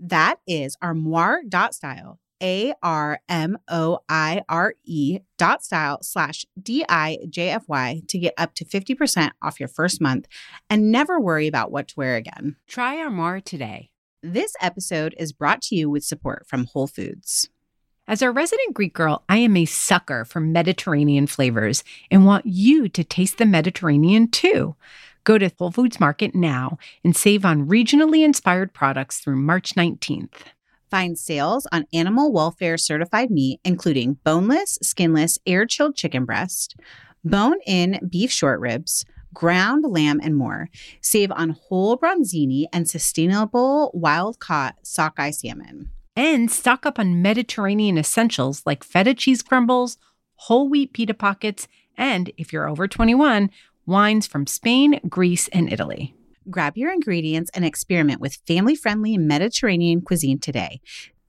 That is armoire.style, A R M O I R E dot style slash D I J F Y to get up to 50% off your first month and never worry about what to wear again. Try Armoire today. This episode is brought to you with support from Whole Foods. As a resident Greek girl, I am a sucker for Mediterranean flavors and want you to taste the Mediterranean too. Go to Whole Foods Market now and save on regionally inspired products through March 19th. Find sales on animal welfare certified meat, including boneless, skinless, air chilled chicken breast, bone in beef short ribs, ground lamb, and more. Save on whole bronzini and sustainable wild caught sockeye salmon. And stock up on Mediterranean essentials like feta cheese crumbles, whole wheat pita pockets, and if you're over 21, wines from Spain, Greece, and Italy. Grab your ingredients and experiment with family friendly Mediterranean cuisine today.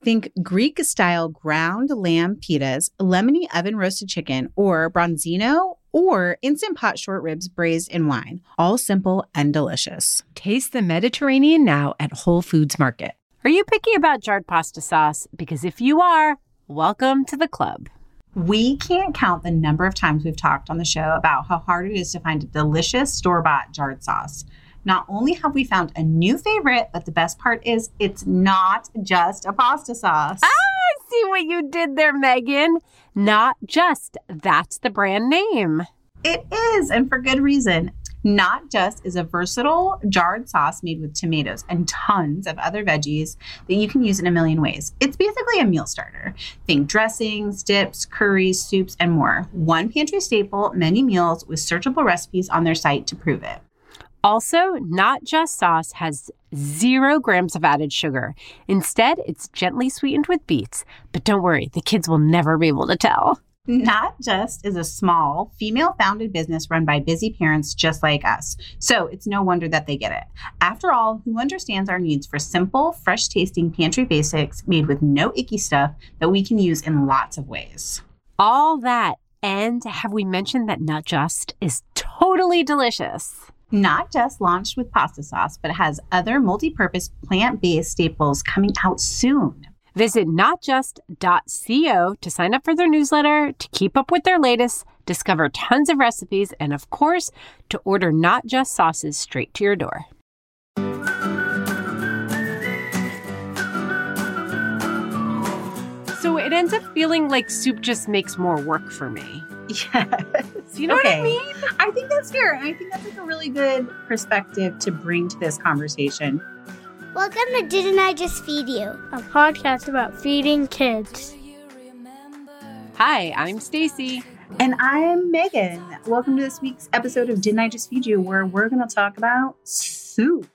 Think Greek style ground lamb pitas, lemony oven roasted chicken, or bronzino or instant pot short ribs braised in wine. All simple and delicious. Taste the Mediterranean now at Whole Foods Market. Are you picky about jarred pasta sauce? Because if you are, welcome to the club. We can't count the number of times we've talked on the show about how hard it is to find a delicious store bought jarred sauce. Not only have we found a new favorite, but the best part is it's not just a pasta sauce. Ah, I see what you did there, Megan. Not just, that's the brand name. It is, and for good reason. Not Just is a versatile jarred sauce made with tomatoes and tons of other veggies that you can use in a million ways. It's basically a meal starter. Think dressings, dips, curries, soups, and more. One pantry staple, many meals with searchable recipes on their site to prove it. Also, Not Just Sauce has zero grams of added sugar. Instead, it's gently sweetened with beets. But don't worry, the kids will never be able to tell. Not Just is a small, female founded business run by busy parents just like us. So it's no wonder that they get it. After all, who understands our needs for simple, fresh tasting pantry basics made with no icky stuff that we can use in lots of ways? All that. And have we mentioned that Not Just is totally delicious? Not just launched with pasta sauce, but has other multi purpose plant based staples coming out soon. Visit notjust.co to sign up for their newsletter, to keep up with their latest, discover tons of recipes, and of course, to order Not Just sauces straight to your door. So it ends up feeling like soup just makes more work for me. Yes. You know okay. what I mean? I think that's fair. I think that's like a really good perspective to bring to this conversation. Welcome to Didn't I Just Feed You? A podcast about feeding kids. Hi, I'm Stacy. And I'm Megan. Welcome to this week's episode of Didn't I Just Feed You, where we're going to talk about soup.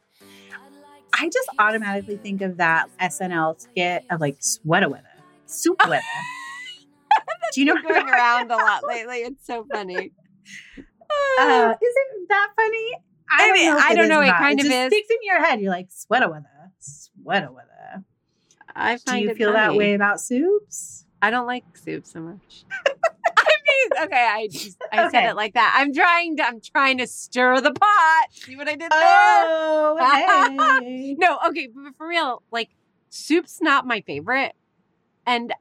I just automatically think of that SNL skit of like sweater weather, soup weather. Do you know going around a lot lately? It's so funny. Uh, isn't that funny? I, don't know. I don't know. It, kind it of is. sticks in your head. You're like sweater weather, sweater weather. I find Do you feel that way about soups? I don't like soup so much. I mean, okay, I just I said it like that. I'm trying to I'm trying to stir the pot. See what I did there? Oh, hey. no, okay, but for real, like soup's not my favorite. And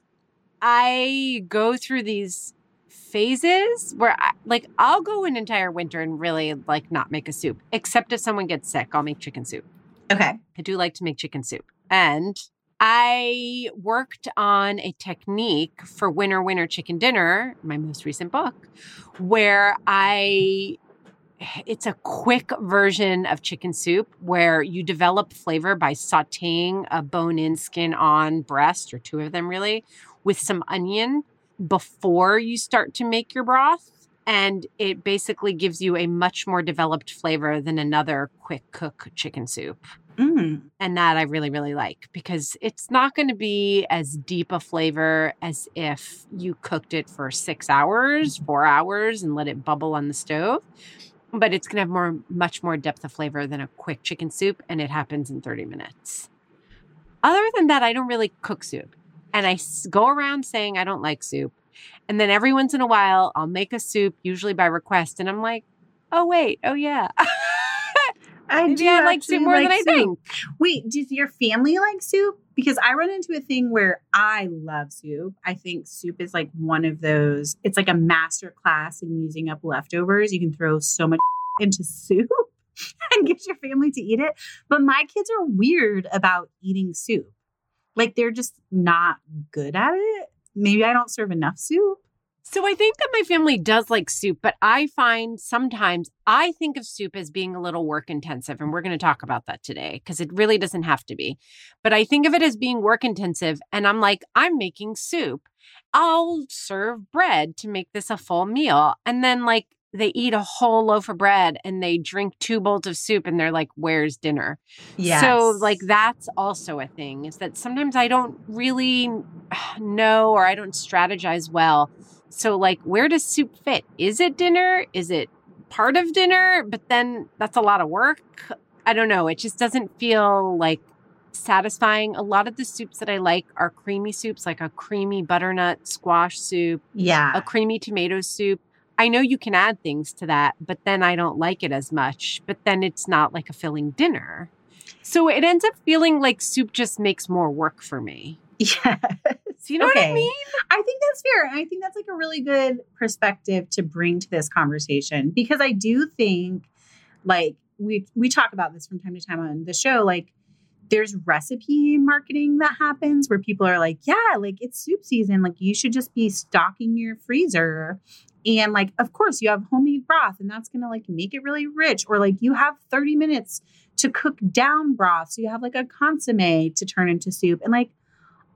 I go through these phases where I, like I'll go an entire winter and really like not make a soup, except if someone gets sick, I'll make chicken soup. Okay. I do like to make chicken soup. And I worked on a technique for Winner Winner Chicken Dinner, my most recent book, where I it's a quick version of chicken soup where you develop flavor by sauteing a bone in skin on breast or two of them really with some onion before you start to make your broth and it basically gives you a much more developed flavor than another quick cook chicken soup. Mm. And that I really, really like because it's not going to be as deep a flavor as if you cooked it for six hours, four hours, and let it bubble on the stove. But it's going to have more, much more depth of flavor than a quick chicken soup, and it happens in 30 minutes. Other than that, I don't really cook soup. And I go around saying I don't like soup. And then every once in a while, I'll make a soup, usually by request. And I'm like, oh, wait, oh, yeah. I Maybe do I like soup more than like I think. Wait, does your family like soup? Because I run into a thing where I love soup. I think soup is like one of those, it's like a master class in using up leftovers. You can throw so much into soup and get your family to eat it. But my kids are weird about eating soup. Like they're just not good at it. Maybe I don't serve enough soup. So I think that my family does like soup, but I find sometimes I think of soup as being a little work intensive. And we're going to talk about that today because it really doesn't have to be. But I think of it as being work intensive. And I'm like, I'm making soup. I'll serve bread to make this a full meal. And then, like, they eat a whole loaf of bread and they drink two bowls of soup and they're like, where's dinner? Yeah so, like, that's also a thing is that sometimes I don't really know or I don't strategize well. So, like, where does soup fit? Is it dinner? Is it part of dinner? But then that's a lot of work. I don't know. It just doesn't feel like satisfying. A lot of the soups that I like are creamy soups, like a creamy butternut squash soup, yeah. a creamy tomato soup. I know you can add things to that, but then I don't like it as much. But then it's not like a filling dinner. So it ends up feeling like soup just makes more work for me. Yes. You know what I mean? I think that's fair. And I think that's like a really good perspective to bring to this conversation because I do think like we we talk about this from time to time on the show like there's recipe marketing that happens where people are like, yeah, like it's soup season, like you should just be stocking your freezer. And like of course you have homemade broth and that's to like make it really rich or like you have 30 minutes to cook down broth so you have like a consomme to turn into soup and like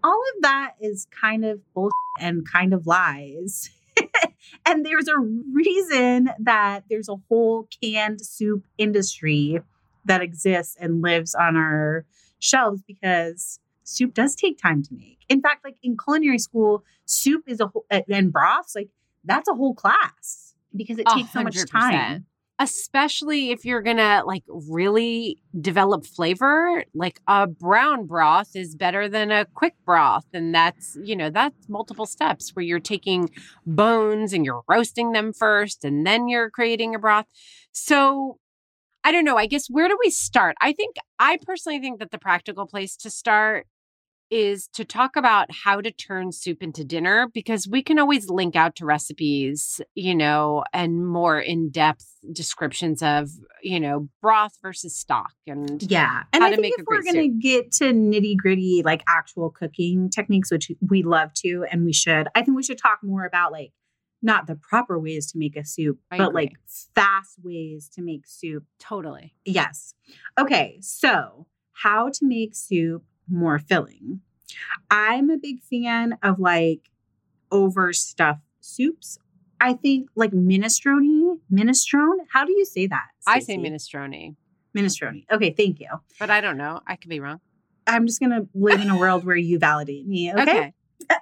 all of that is kind of bullshit and kind of lies. and there's a reason that there's a whole canned soup industry that exists and lives on our shelves because soup does take time to make. In fact, like in culinary school, soup is a whole and broths, like that's a whole class because it takes so much time. Especially if you're gonna like really develop flavor, like a brown broth is better than a quick broth. And that's, you know, that's multiple steps where you're taking bones and you're roasting them first and then you're creating a broth. So I don't know. I guess where do we start? I think, I personally think that the practical place to start is to talk about how to turn soup into dinner because we can always link out to recipes, you know, and more in depth descriptions of, you know, broth versus stock and Yeah. And I think if we're going to get to nitty gritty, like actual cooking techniques, which we love to and we should, I think we should talk more about like not the proper ways to make a soup, I but agree. like fast ways to make soup. totally. Yes. Okay. So, how to make soup more filling. I'm a big fan of like overstuffed soups. I think like minestrone, minestrone. How do you say that? I say Stacey? minestrone, minestrone. Okay, thank you. but I don't know. I could be wrong. I'm just gonna live in a world where you validate me. Okay.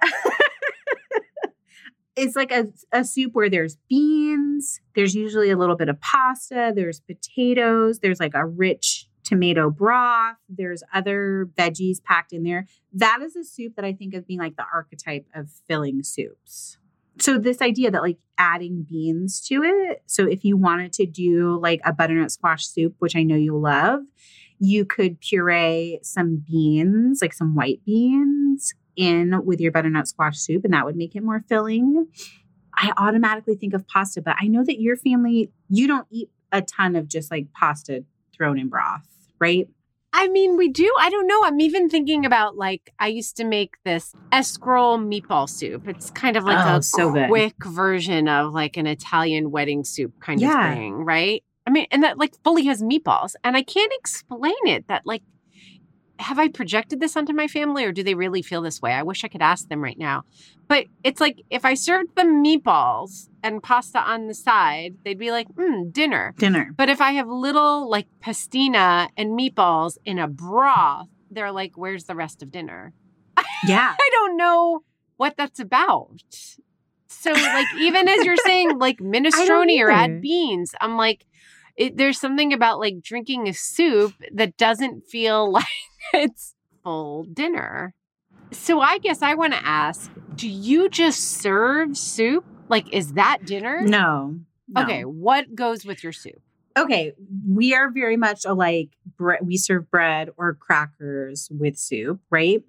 it's like a, a soup where there's beans, there's usually a little bit of pasta, there's potatoes, there's like a rich tomato broth, there's other veggies packed in there. That is a soup that I think of being like the archetype of filling soups. So this idea that like adding beans to it. So if you wanted to do like a butternut squash soup, which I know you love, You could puree some beans, like some white beans, in with your butternut squash soup, and that would make it more filling. I automatically think of pasta, but I know that your family, you don't eat a ton of just like pasta thrown in broth, right? I mean, we do. I don't know. I'm even thinking about like I used to make this escarole meatball soup. It's kind of like Oh, a so good. quick version of like an Italian wedding soup kind Yeah. of thing, right? I mean, and that like fully has meatballs, and I can't explain it. That like, have I projected this onto my family, or do they really feel this way? I wish I could ask them right now. But it's like if I served them meatballs and pasta on the side, they'd be like, mm, dinner. Dinner. But if I have little like pastina and meatballs in a broth, they're like, where's the rest of dinner? Yeah. I don't know what that's about. So, like, even as you're saying, like minestrone or add beans, I'm like, it, there's something about like drinking a soup that doesn't feel like it's full dinner. So, I guess I want to ask do you just serve soup? Like, is that dinner? No. no. Okay, what goes with your soup? Okay. We are very much alike. Bre- we serve bread or crackers with soup, right?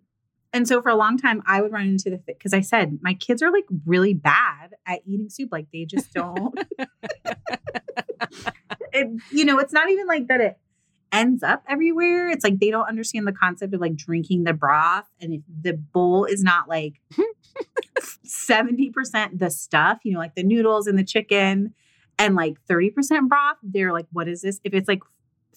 And so for a long time, I would run into the because I said my kids are like really bad at eating soup. Like they just don't. it, you know, it's not even like that. It ends up everywhere. It's like they don't understand the concept of like drinking the broth, and if the bowl is not like seventy percent the stuff, you know, like the noodles and the chicken, and like thirty percent broth, they're like, "What is this?" If it's like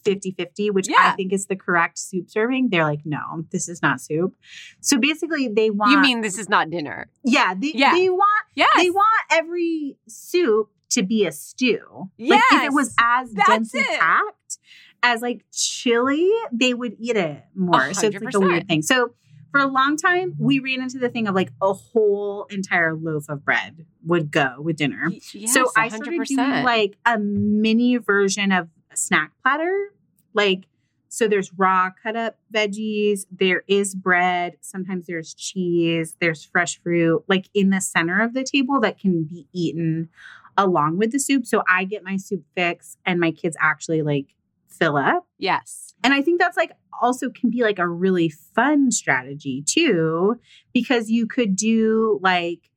50-50 which i think is the correct soup serving they're like no this is not soup so basically they want You mean this is not dinner? yeah they, Yeah. they want Yes. they want every soup to be a stew. Like if it was as densely packed as like chili, they would eat it more. So it's like a weird thing. So for a long time, we ran into the thing of like a whole entire loaf of bread would go with dinner. Yes, so I started 100%. doing like a mini version of a snack platter. Like, so there's raw cut up veggies, there is bread, sometimes there's cheese, there's fresh fruit, like in the center of the table that can be eaten along with the soup. So I get my soup fix and my kids actually like fill up. yes. And I think that's like also can be like a really fun strategy too, because you could do like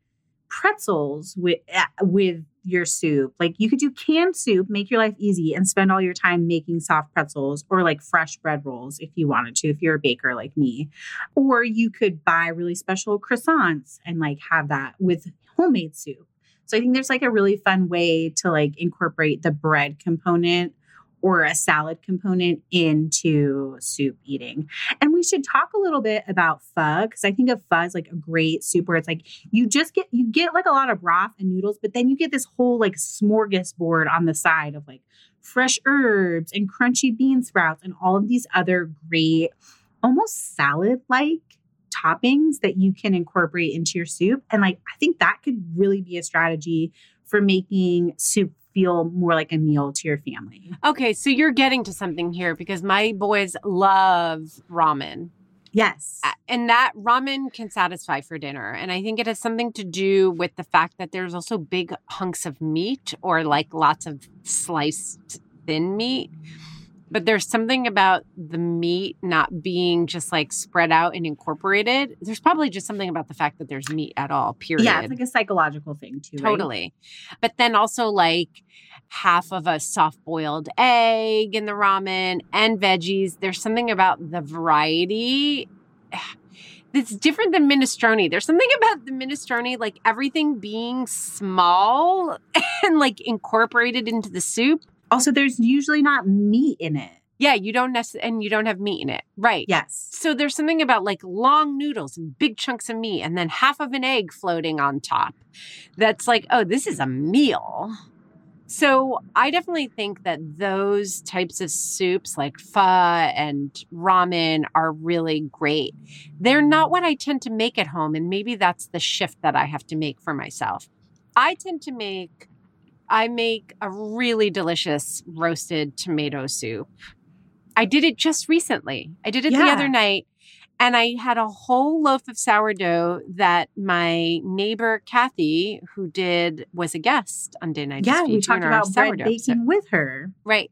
pretzels with uh, with your soup. Like you could do canned soup, make your life easy, and spend all your time making soft pretzels or like fresh bread rolls if you wanted to, if you're a baker like me. Or you could buy really special croissants and like have that with homemade soup. So I think there's like a really fun way to like incorporate the bread component or a salad component into soup eating. And we should talk a little bit about pho because I think of pho as like a great soup where it's like you just get you get like a lot of broth and noodles, but then you get this whole like smorgasbord on the side of like fresh herbs and crunchy bean sprouts and all of these other great almost salad like toppings that you can incorporate into your soup. And like I think that could really be a strategy for making soup feel more like a meal to your family. Okay, so you're getting to something here because my boys love ramen. Yes. And that ramen can satisfy for dinner. And I think it has something to do with the fact that there's also big hunks of meat or like lots of sliced thin meat. But there's something about the meat not being just like spread out and incorporated. There's probably just something about the fact that there's meat at all, period. Yeah, it's like a psychological thing too. right? Totally. But then also like half of a soft boiled egg in the ramen and veggies. There's something about the variety that's different than minestrone. There's something about the minestrone, like everything being small and like incorporated into the soup. Also, there's usually not meat in it. Yeah, you don't necessarily, and you don't have meat in it. Right. Yes. So there's something about like long noodles and big chunks of meat and then half of an egg floating on top. That's like, oh, this is a meal. So I definitely think that those types of soups like pho and ramen are really great. They're not what I tend to make at home and maybe that's the shift that I have to make for myself. I tend to make I make a really delicious roasted tomato soup. I did it just recently. I did it the other night and I had a whole loaf of sourdough that my neighbor Kathy, who did was a guest on Day Night. Yeah, we talked about bread baking episode. with her. Right.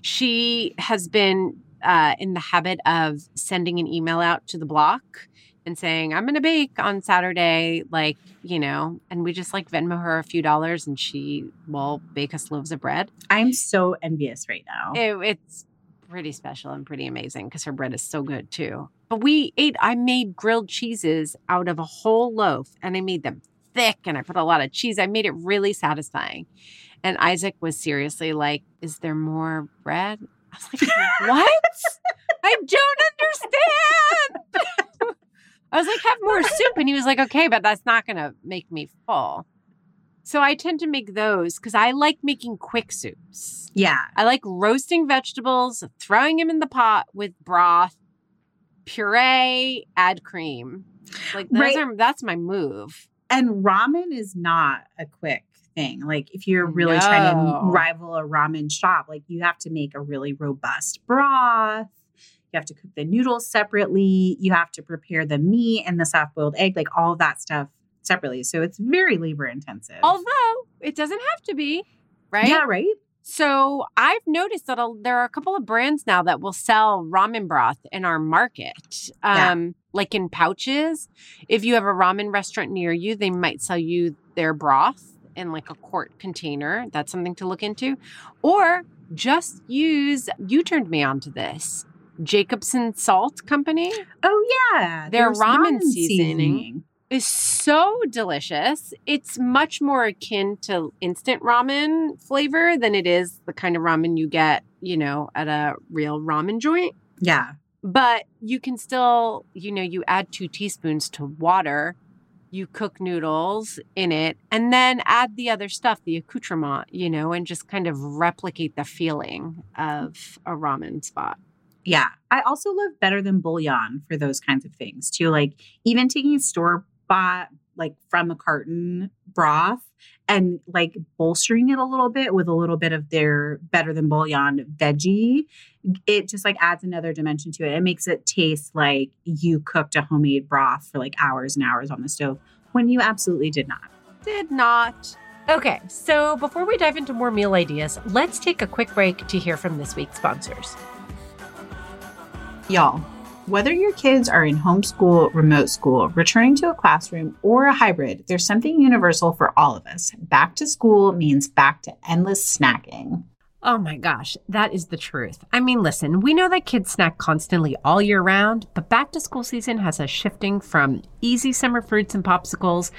She has been uh, in the habit of sending an email out to the block and saying, I'm going to bake on Saturday, like, you know, and we just like Venmo her a few dollars and she will bake us loaves of bread. I'm so envious right now. It, it's pretty special and pretty amazing because her bread is so good too. But we ate, I made grilled cheeses out of a whole loaf and I made them thick and I put a lot of cheese. I made it really satisfying. And Isaac was seriously like, Is there more bread? I was like, What? I don't understand. I was like, Have more soup. And he was like, Okay, but that's not going to make me full. So I tend to make those because I like making quick soups. Yeah. I like roasting vegetables, throwing them in the pot with broth, puree, add cream. Like those Right. are that's my move. And ramen is not a quick thing. Like if you're really trying to rival a ramen shop, like you have to make a really robust broth. You have to cook the noodles separately. You have to prepare the meat and the soft boiled egg, like all of that stuff separately. So it's very labor intensive. Although it doesn't have to be, right? Yeah, right? So I've noticed that a, there are a couple of brands now that will sell ramen broth in our market, Yeah. um, like in pouches. If you have a ramen restaurant near you, they might sell you their broth in like a quart container. That's something to look into. Or just use, you turned me on to this, Jacobsen Salt Company Oh yeah. Their There's ramen seasoning. is so delicious. It's much more akin to instant ramen flavor than it is the kind of ramen you get, you know, at a real ramen joint. Yeah. But you can still, you know, you add two teaspoons to water, you cook noodles in it, and then add the other stuff, the accoutrement, you know, and just kind of replicate the feeling of a ramen spot. Yeah. I also love better than bouillon for those kinds of things too. Like even taking a store bought like from a carton broth and like bolstering it a little bit with a little bit of their better than bouillon veggie, it just like adds another dimension to it. It makes it taste like you cooked a homemade broth for like hours and hours on the stove when you absolutely did not. Did not. Okay, so before we dive into more meal ideas, let's take a quick break to hear from this week's sponsors. Y'all, whether your kids are in homeschool, remote school, returning to a classroom, or a hybrid, there's something universal for all of us. Back to school means back to endless snacking. Oh my gosh, that is the truth. I mean, listen, we know that kids snack constantly all year round, but back to school season has us shifting from easy summer fruits and popsicles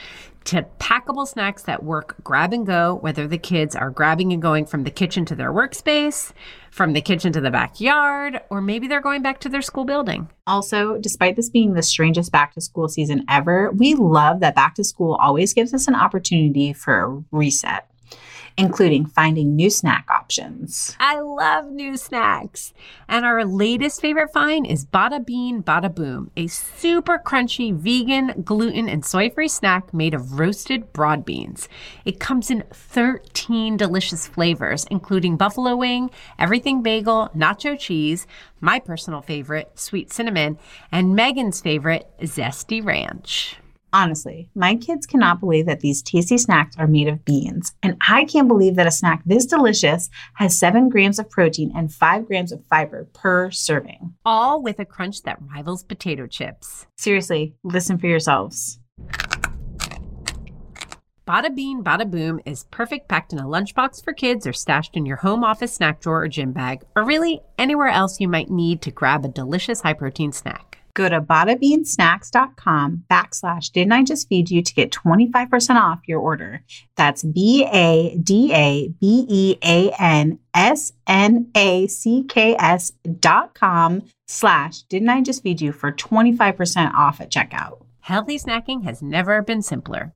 to packable snacks that work grab and go, whether the kids are grabbing and going from the kitchen to their workspace, from the kitchen to the backyard, or maybe they're going back to their school building. Also, despite this being the strangest back to school season ever, we love that back to school always gives us an opportunity for a reset, including finding new snack options. I love new snacks. And our latest favorite find is Bada Bean Bada Boom, a super crunchy vegan, gluten, and soy free snack made of roasted broad beans. It comes in 13 delicious flavors, including buffalo wing, everything bagel, nacho cheese, my personal favorite, sweet cinnamon, and Megan's favorite, zesty ranch. Honestly, my kids cannot believe that these tasty snacks are made of beans. And I can't believe that a snack this delicious has seven grams of protein and five grams of fiber per serving. All with a crunch that rivals potato chips. Seriously, listen for yourselves. Bada Bean Bada Boom is perfect packed in a lunchbox for kids or stashed in your home office snack drawer or gym bag, or really anywhere else you might need to grab a delicious high protein snack. Go to badabeansnacks.com backslash didn't I just feed you to get 25% off your order. That's B A D A B E A N S N A C K S dot com slash didn't I just feed you for 25% off at checkout. Healthy snacking has never been simpler.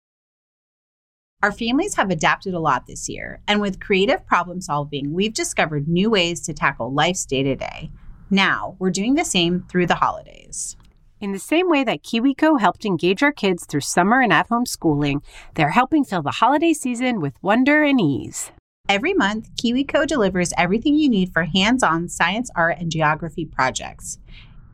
Our families have adapted a lot this year, and with creative problem solving, we've discovered new ways to tackle life's day to day. Now, we're doing the same through the holidays. In the same way that KiwiCo helped engage our kids through summer and at home schooling, they're helping fill the holiday season with wonder and ease. Every month, KiwiCo delivers everything you need for hands on science, art, and geography projects.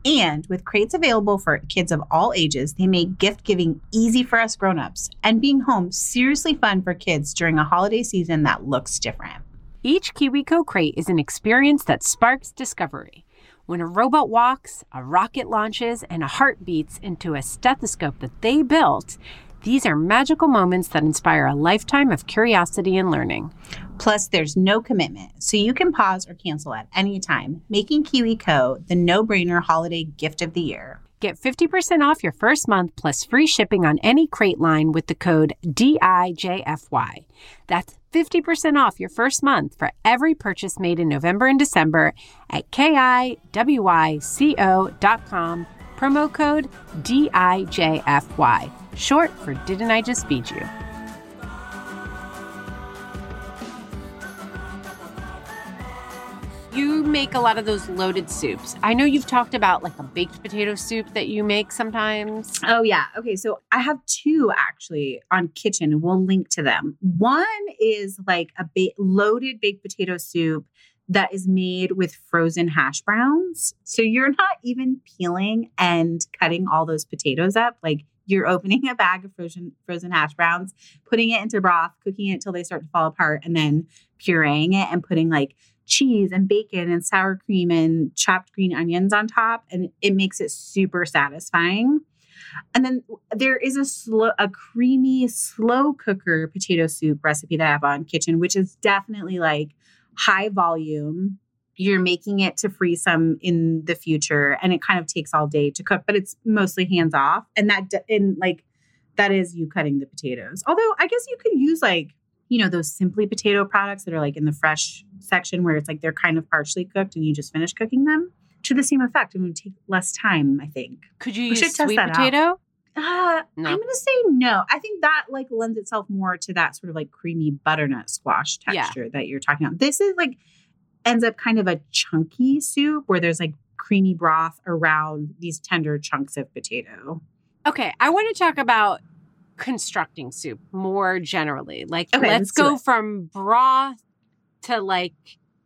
And with crates available for kids of all ages, they make gift giving easy for us grown-ups and being home seriously fun for kids during a holiday season that looks different. Each KiwiCo crate is an experience that sparks discovery. When a robot walks, a rocket launches, and a heart beats into a stethoscope that they built, these are magical moments that inspire a lifetime of curiosity and learning. Plus, there's no commitment, so you can pause or cancel at any time, making KiwiCo the no brainer holiday gift of the year. Get 50% off your first month plus free shipping on any crate line with the code DIJFY. That's 50% off your first month for every purchase made in November and December at KIWICO.com. Promo code DIJFY, short for Didn't I Just Feed You? You make a lot of those loaded soups. I know you've talked about like a baked potato soup that you make sometimes. Oh, yeah. Okay. So I have two actually on Kitchn. We'll link to them. One is like a ba- loaded baked potato soup that is made with frozen hash browns. So you're not even peeling and cutting all those potatoes up. Like you're opening a bag of frozen frozen hash browns, putting it into broth, cooking it till they start to fall apart, and then pureeing it and putting like cheese and bacon and sour cream and chopped green onions on top and it makes it super satisfying. And then there is a slow a creamy slow cooker potato soup recipe that I have on Kitchn which is definitely like high volume. You're making it to freeze some in the future and it kind of takes all day to cook but it's mostly hands off and that in like that is you cutting the potatoes. Although I guess you could use like you know those simply potato products that are like in the fresh section where it's like they're kind of partially cooked and you just finish cooking them to the same effect. And would take less time i think. Could you we use sweet potato? Uh, no. i'm gonna say no. I think that like lends itself more to that sort of like creamy butternut squash texture yeah. that you're talking about. This is like ends up kind of a chunky soup where there's like creamy broth around these tender chunks of potato. Okay i want to talk about constructing soup more generally. Like, okay, let's, let's go from broth to like,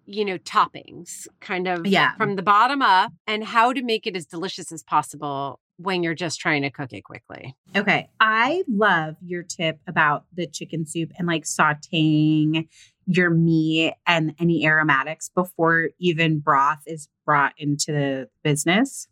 you know, toppings, kind of yeah. from the bottom up, and how to make it as delicious as possible when you're just trying to cook it quickly. Okay. I love your tip about the chicken soup and like sauteing your meat and any aromatics before even broth is brought into the business.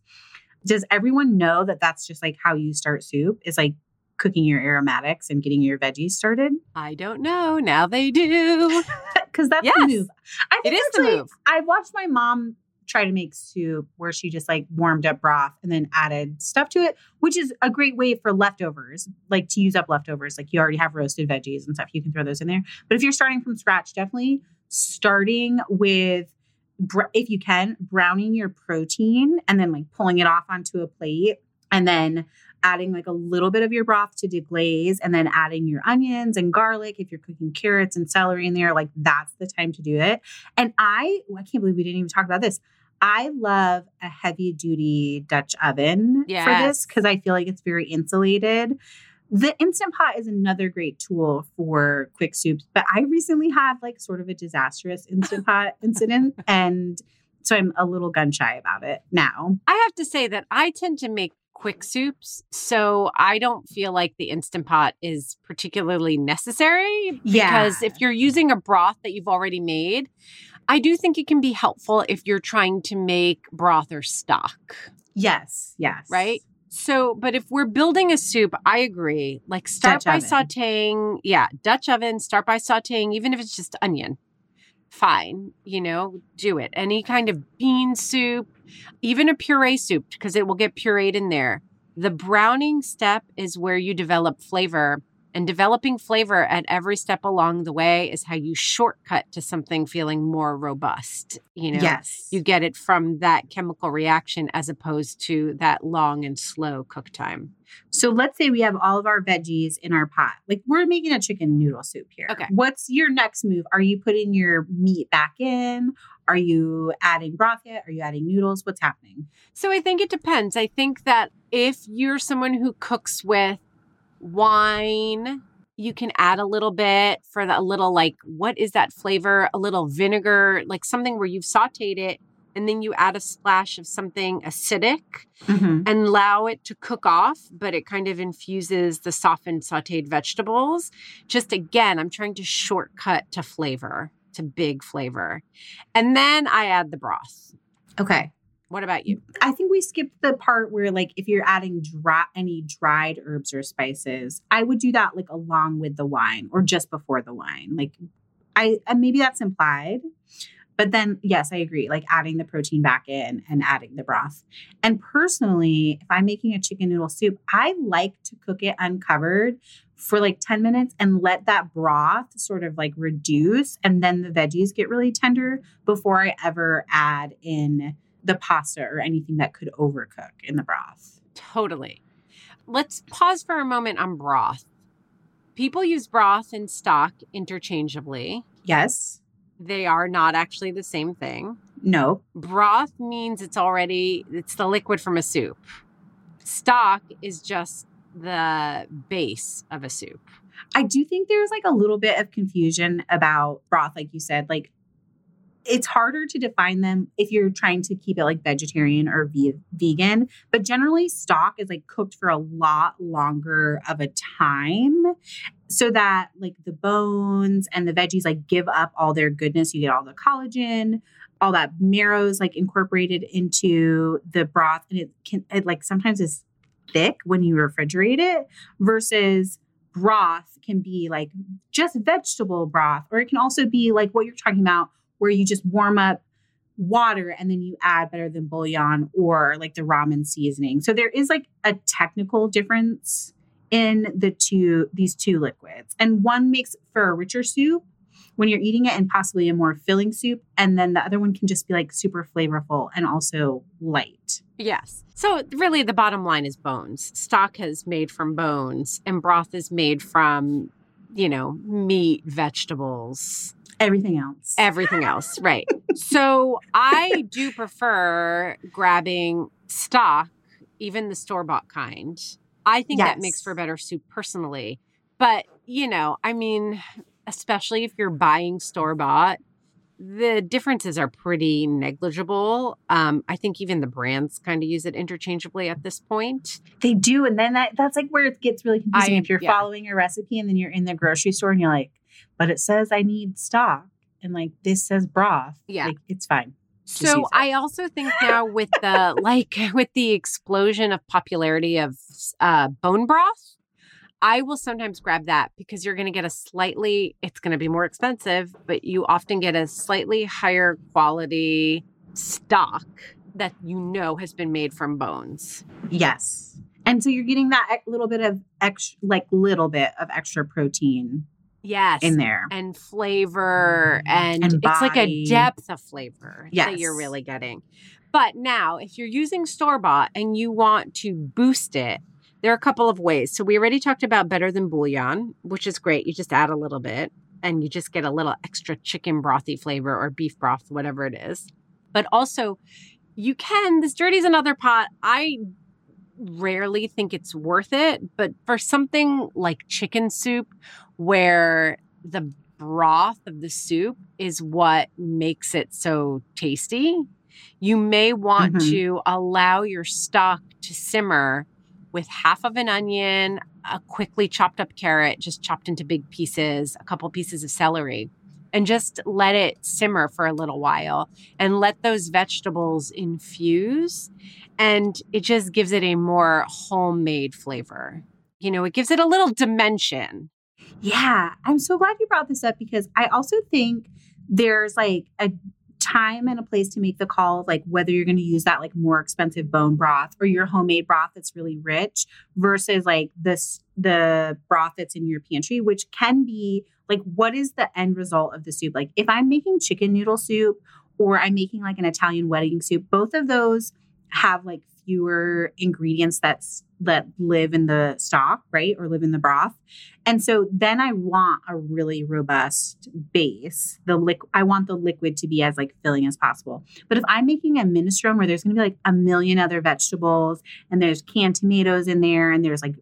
Does everyone know that that's just like how you start soup? Is like cooking your aromatics and getting your veggies started? I don't know. Now they do. Because that's yes. the move. I think it is actually, the move. I watched my mom try to make soup where she just like warmed up broth and then added stuff to it, which is a great way for leftovers, like to use up leftovers. Like you already have roasted veggies and stuff, you can throw those in there. But if you're starting from scratch, definitely starting with if you can browning your protein and then like pulling it off onto a plate and then adding like a little bit of your broth to deglaze and then adding your onions and garlic if you're cooking carrots and celery in there like that's the time to do it and i i can't believe we didn't even talk about this i love a heavy duty dutch oven yes. for this because i feel like it's very insulated the instant pot is another great tool for quick soups but i recently had like sort of a disastrous instant pot incident and so I'm a little gun shy about it now. I have to say that I tend to make quick soups. So I don't feel like the Instant Pot is particularly necessary. Yeah. Because if you're using a broth that you've already made, I do think it can be helpful if you're trying to make broth or stock. Yes. Yes. Right? So, but if we're building a soup, I agree. Like start Dutch by oven. sauteing. Yeah, Dutch oven, start by sauteing, even if it's just onion fine, you know, do it. Any kind of bean soup, even a puree soup, because it will get pureed in there. The browning step is where you develop flavor and developing flavor at every step along the way is how you shortcut to something feeling more robust. You know, yes. you get it from that chemical reaction as opposed to that long and slow cook time. So let's say we have all of our veggies in our pot. Like we're making a chicken noodle soup here. Okay. What's your next move? Are you putting your meat back in? Are you adding broth yet? Are you adding noodles? What's happening? So I think it depends. I think that if you're someone who cooks with wine. You can add a little bit for the, a little, like, what is that flavor? A little vinegar, like something where you've sauteed it and then you add a splash of something acidic mm-hmm. and allow it to cook off, but it kind of infuses the softened sauteed vegetables. Just again, I'm trying to shortcut to flavor, to big flavor. And then I add the broth. Okay. What about you? I think we skipped the part where like if you're adding dry any dried herbs or spices, I would do that like along with the wine or just before the wine. Like I maybe that's implied. But then yes, I agree. Like adding the protein back in and adding the broth. And personally, if I'm making a chicken noodle soup, I like to cook it uncovered for like 10 minutes and let that broth sort of like reduce and then the veggies get really tender before I ever add in the pasta or anything that could overcook in the broth. Totally. Let's pause for a moment on broth. People use broth and stock interchangeably. Yes. They are not actually the same thing. No. Broth means it's already it's the liquid from a soup. Stock is just the base of a soup. I do think there's like a little bit of confusion about broth, like you said. Like it's harder to define them if you're trying to keep it like vegetarian or ve- vegan. But generally, stock is like cooked for a lot longer of a time so that like the bones and the veggies like give up all their goodness. You get all the collagen, all that marrow is like incorporated into the broth, and it can, it like sometimes is thick when you refrigerate it versus broth can be like just vegetable broth, or it can also be like what you're talking about where you just warm up water and then you add better than bouillon or like the ramen seasoning. So there is like a technical difference in the two these two liquids. And one makes for a richer soup when you're eating it and possibly a more filling soup and then the other one can just be like super flavorful and also light. Yes. So really the bottom line is bones. Stock is made from bones and broth is made from, you know, meat, vegetables, Everything else. everything else. Right. so I do prefer grabbing stock, even the store bought kind. I think that makes Yes. for better soup personally. But, you know, I mean, especially if you're buying store bought, the differences are pretty negligible. Um, I think even the brands kind of use it interchangeably at this point. They do. And then that, that's like where it gets really confusing. I- if you're yeah. following a recipe and then you're in the grocery store and you're like, but it says I need stock. And like this says broth. Yeah. Like it's fine. Just So. I also think now with the like with the explosion of popularity of uh, bone broth, I will sometimes grab that because you're going to get a slightly. It's going to be more expensive, but you often get a slightly higher quality stock that you know has been made from bones. Yes. And so you're getting that little bit of extra, like little bit of extra protein Yes. in there. and flavor mm. and, And it's like a depth of flavor that you're really getting. But now, if you're using store bought and you want to boost it, there are a couple of ways. So we already talked about better than bouillon, which is great. You just add a little bit and you just get a little extra chicken brothy flavor or beef broth, whatever it is. But also, you can, this dirty's another pot. I rarely think it's worth it, but for something like chicken soup, where the broth of the soup is what makes it so tasty, you may want Mhm. to allow your stock to simmer with half of an onion, a quickly chopped up carrot, just chopped into big pieces, a couple pieces of celery, and just let it simmer for a little while and let those vegetables infuse. And it just gives it a more homemade flavor. You know, it gives it a little dimension. Yeah, I'm so glad you brought this up because I also think there's like a time and a place to make the call of like whether you're going to use that like more expensive bone broth or your homemade broth that's really rich versus like this the broth that's in your pantry which can be like what is the end result of the soup? Like if i'm making chicken noodle soup or i'm making like an italian wedding soup both of those have like fewer ingredients that's that live in the stock right or live in the broth and so then I want a really robust base. The liquid, I want the liquid to be as like filling as possible. But if I'm making a minestrone where there's going to be like a million other vegetables and there's canned tomatoes in there and there's like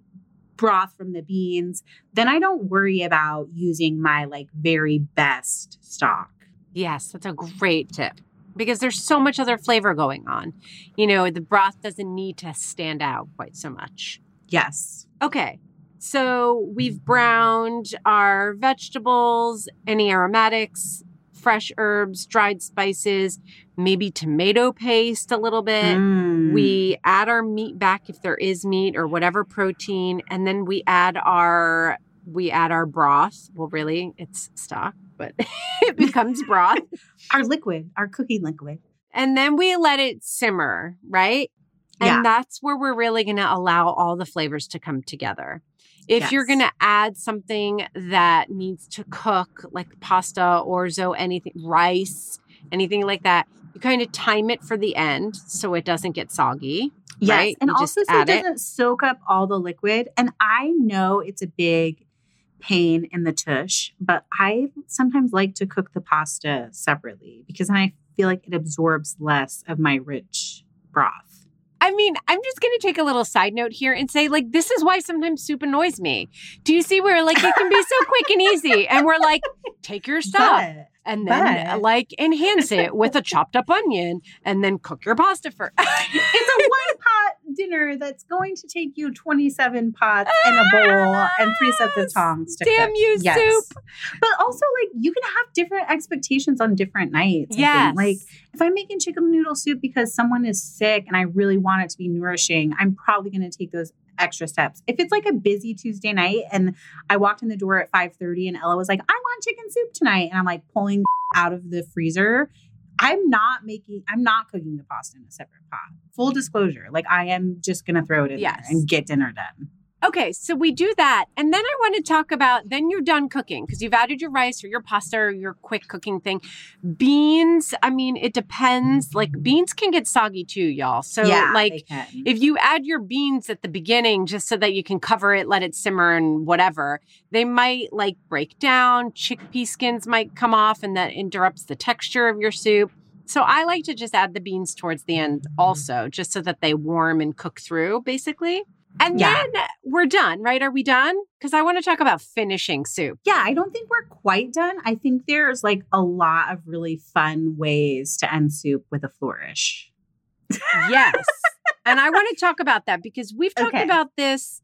broth from the beans, then I don't worry about using my like very best stock. Yes, that's a great tip because there's so much other flavor going on. You know, the broth doesn't need to stand out quite so much. Yes. Okay. So we've browned our vegetables, any aromatics, fresh herbs, dried spices, maybe tomato paste a little bit. Mm. We add our meat back if there is meat or whatever protein, and then we add our we add our broth. Well, really, it's stock, but it becomes broth. our liquid, our cooking liquid. And then we let it simmer, right? And Yeah. that's where we're really going to allow all the flavors to come together. If you're going to add something that needs to cook, like pasta, orzo, anything, rice, anything like that, you kind of time it for the end so it doesn't get soggy. Yes, Right? and You also so it it. doesn't soak up all the liquid. And I know it's a big pain in the tush, but I sometimes like to cook the pasta separately because then I feel like it absorbs less of my rich broth. I mean, I'm just going to take a little side note here and say, like, this is why sometimes soup annoys me. Do you see where, like, it can be so quick and easy? And we're like, take your stuff. But and then But- like enhance it with a chopped up onion and then cook your pasta for it's a dinner that's going to take you 27 pots and a bowl and three sets of tongs to Damn cook. you, soup. But also, like, you can have different expectations on different nights. Yes Like, if I'm making chicken noodle soup because someone is sick and I really want it to be nourishing, I'm probably going to take those extra steps. If it's like a busy Tuesday night and I walked in the door at 5:30 and Ella was like, "I want chicken soup tonight." And I'm like pulling out of the freezer, I'm not making I'm not cooking the pasta in a separate pot. Full disclosure, like I am just going to throw it in Yes. there and get dinner done. Okay so we do that and then i want to talk about then you're done cooking because you've added your rice or your pasta or your quick cooking thing beans i mean it depends like beans can get soggy too y'all so yeah, like if you add your beans at the beginning just so that you can cover it, let it simmer and whatever, they might like break down. Chickpea skins might come off and that interrupts the texture of your soup. So I like to just add the beans towards the end mm-hmm. also, just so that they warm and cook through basically. And Yeah. then we're done, right? Are we done? Because I want to talk about finishing soup. Yeah, I don't think we're quite done. I think there's like a lot of really fun ways to end soup with a flourish. Yes. and I want to talk about that because we've talked Okay. about this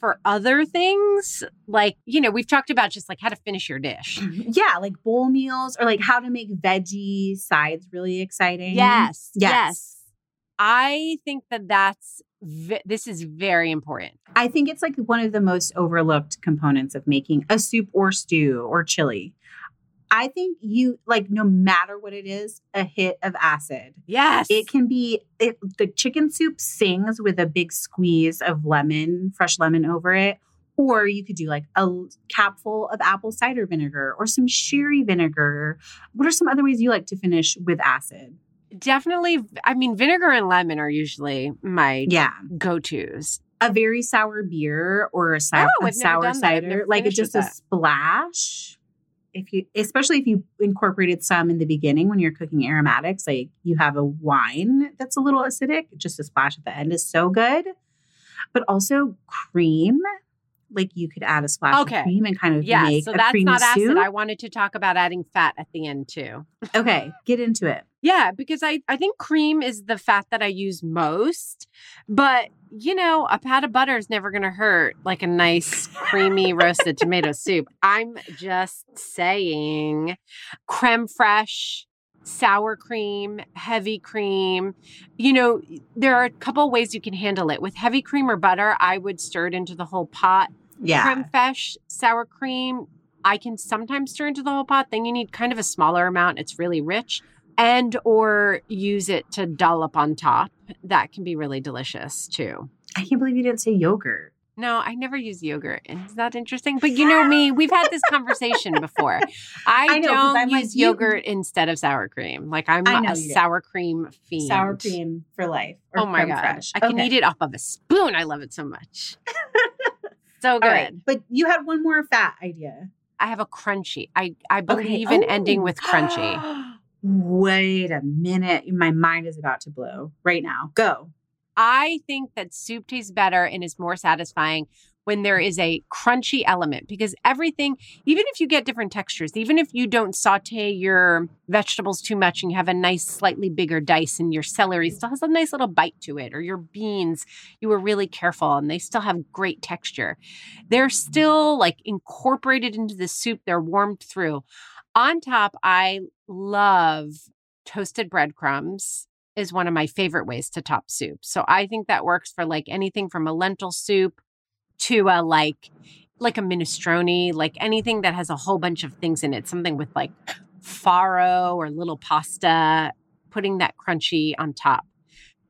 for other things. Like, you know, we've talked about just like how to finish your dish. Mm-hmm. Yeah, like bowl meals or like how to make veggie sides really exciting. Yes, yes. Yes. I think that that's ve- this is very important. I think it's like one of the most overlooked components of making a soup or stew or chili. I think you like no matter what it is, a hit of acid. Yes. It can be it, the chicken soup sings with a big squeeze of lemon, fresh lemon over it. Or you could do like a capful of apple cider vinegar or some sherry vinegar. What are some other ways you like to finish with acid? Definitely I mean vinegar and lemon are usually my Yeah. go-tos. A very sour beer or a, sou- Oh, a sour done that. I've cider, like just a splash. If you, especially if you incorporated some in the beginning when you're cooking aromatics, like you have a wine that's a little acidic, just a splash at the end is so good. But also cream, like you could add a splash Okay. of cream and kind of Yeah, make so a that's creamy not acid. soup. I wanted to talk about adding fat at the end too. okay, get into it. Yeah, because I, I think cream is the fat that I use most. But, you know, a pat of butter is never going to hurt like a nice, creamy roasted tomato soup. I'm just saying creme fraiche, sour cream, heavy cream. You know, there are a couple ways you can handle it. With heavy cream or butter, I would stir it into the whole pot Yeah. creme fraiche sour cream i can sometimes stir into the whole pot then you need kind of a smaller amount it's really rich and or use it to dollop on top that can be really delicious too I can't believe you didn't say yogurt. no i never use yogurt is that interesting but you know me we've had this conversation before i, I know, don't I'm like, use you- yogurt instead of sour cream like i'm a sour cream fiend Sour cream for life. or oh my god fraiche. i can Okay. eat it off of a spoon i love it so much so good right, but you had one more fat idea. I have a crunchy. I I Okay. believe in ending Oh. with crunchy. Wait a minute. My mind is about to blow right now. Go. I think that soup tastes better and is more satisfying when there is a crunchy element because everything, even if you get different textures, even if you don't saute your vegetables too much and you have a nice, slightly bigger dice and your celery still has a nice little bite to it, or your beans, you were really careful and they still have great texture. They're still like incorporated into the soup, they're warmed through. On top, I love toasted breadcrumbs is one of my favorite ways to top soup. So I think that works for like anything from a lentil soup to a like like a minestrone, like anything that has a whole bunch of things in it, something with like farro or little pasta, putting that crunchy on top.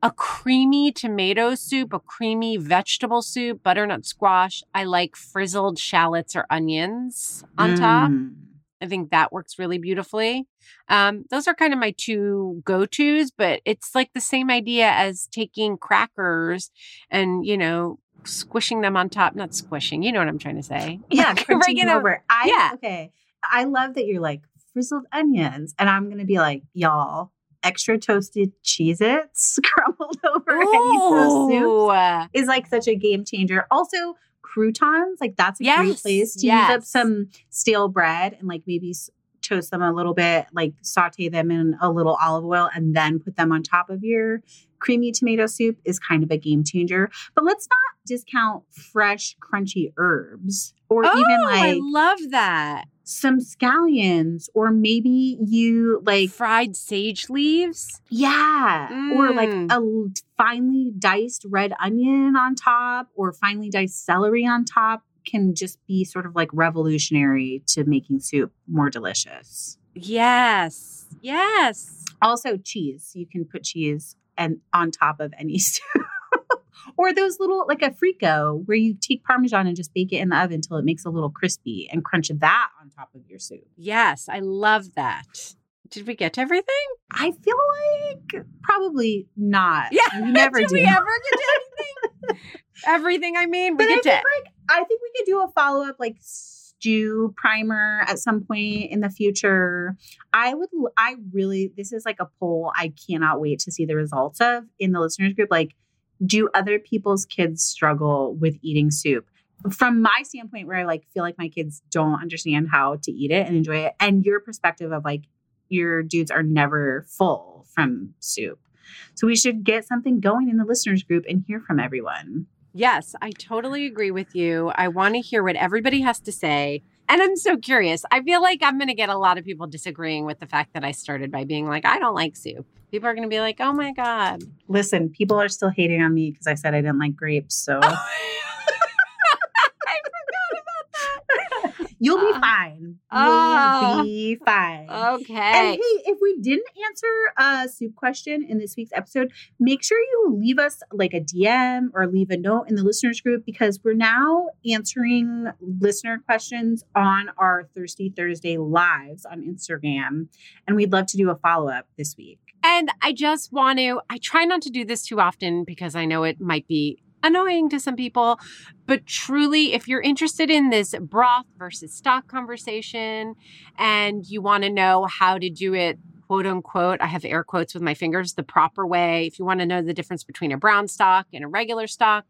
A creamy tomato soup, a creamy vegetable soup, butternut squash. I like frizzled shallots or onions on top. Mm. I think that works really beautifully. Um, those are kind of my two go tos, but it's like the same idea as taking crackers and, you know, squishing them on top. Not squishing, you know what I'm trying to say. Yeah, Like, over. I Yeah. okay. I love that you're like frizzled onions, and I'm gonna be like, y'all, extra toasted Cheez-Its crumbled over any toast soup Ooh, uh, is like such a game changer. Also, croutons, like that's a great place to use up some stale bread and like maybe toast them a little bit, like saute them in a little olive oil and then put them on top of your creamy tomato soup is kind of a game changer. But let's not discount fresh, crunchy herbs or oh, even like I love that. Some scallions or maybe you like Fried sage leaves. yeah, or like mm. a finely diced red onion on top or finely diced celery on top can just be sort of like revolutionary to making soup more delicious. Yes. Yes. Also cheese, you can put cheese and on top of any soup. or those little like a frico where you take parmesan and just bake it in the oven until it makes a little crispy and crunch that top of your soup. Yes. I love that. Did we get to everything? I feel like probably not. Yeah. we never Did do. we ever get to anything? everything I mean, we But I get think to like I think we could do a follow up like stew primer at some point in the future. I would I really this is like a poll I cannot wait to see the results of in the listeners group like do other people's kids struggle with eating soup? From my standpoint where I like feel like my kids don't understand how to eat it and enjoy it and your perspective of like your dudes are never full from soup. So we should get something going in the listeners group and hear from everyone. Yes, I totally agree with you. I want to hear what everybody has to say. And I'm so curious. I feel like I'm going to get a lot of people disagreeing with the fact that I started by being like, I don't like soup. People are going to be like, oh my God. Listen, people are still hating on me because I said I didn't like grapes. So I forgot about that. You'll be Uh, fine. You'll oh. be fine. Okay. And hey, if we didn't answer a soup question in this week's episode, make sure you leave us like a DM or leave a note in the listeners group because we're now answering listener questions on our Thirsty Thursday lives on Instagram. And we'd love to do a follow up this week. And I just want to, I try not to do this too often because I know it might be annoying to some people. But truly, if you're interested in this broth versus stock conversation and you want to know how to do it, quote unquote, I have air quotes with my fingers, the proper way, if you want to know the difference between a brown stock and a regular stock,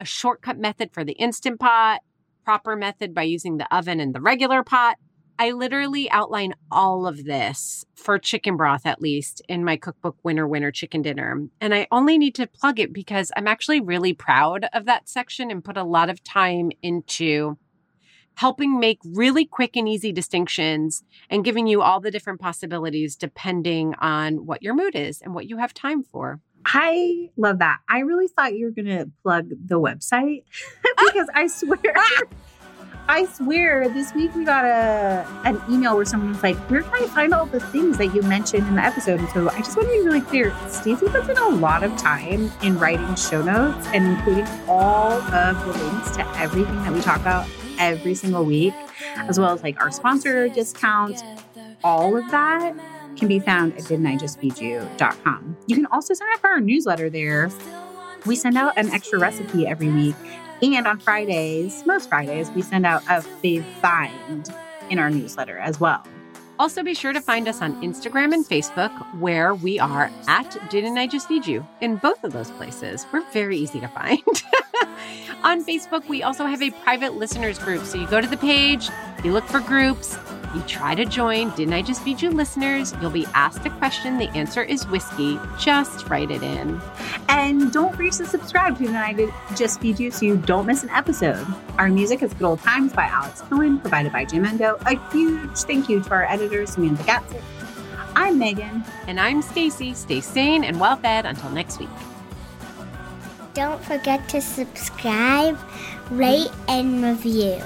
a shortcut method for the instant pot, proper method by using the oven and the regular pot. I literally outline all of this for chicken broth, at least in my cookbook, Winner Winner Chicken Dinner. And I only need to plug it because I'm actually really proud of that section and put a lot of time into helping make really quick and easy distinctions and giving you all the different possibilities depending on what your mood is and what you have time for. I love that. I really thought you were going to plug the website because I swear, I swear, this week we got a an email where someone was like, "We're trying to find all the things that you mentioned in the episode." So I just want to be really clear. Stacie puts in a lot of time in writing show notes and including all of the links to everything that we talk about every single week, as well as like our sponsor discounts. All of that can be found at didn'tijustfeedyou.com. You can also sign up for our newsletter there. We send out an extra recipe every week. And on Fridays, most Fridays, we send out a fave find in our newsletter as well. Also, be sure to find us on Instagram and Facebook, where we are at Didn't I Just Feed You? In both of those places, we're very easy to find. on Facebook, we also have a private listeners group. So you go to the page, you look for groups, You try to join Didn't I Just Feed You listeners, you'll be asked a question. The answer is whiskey. Just write it in. And don't forget to subscribe to Didn't I Just Feed You so you don't miss an episode. Our music is Good Old Times by Alex Cohen, provided by Jamendo. A huge thank you to our editors, Samantha Gatzik. I'm Meggan. And I'm Stacie. Stay sane and well fed until next week. Don't forget to subscribe, rate, and review.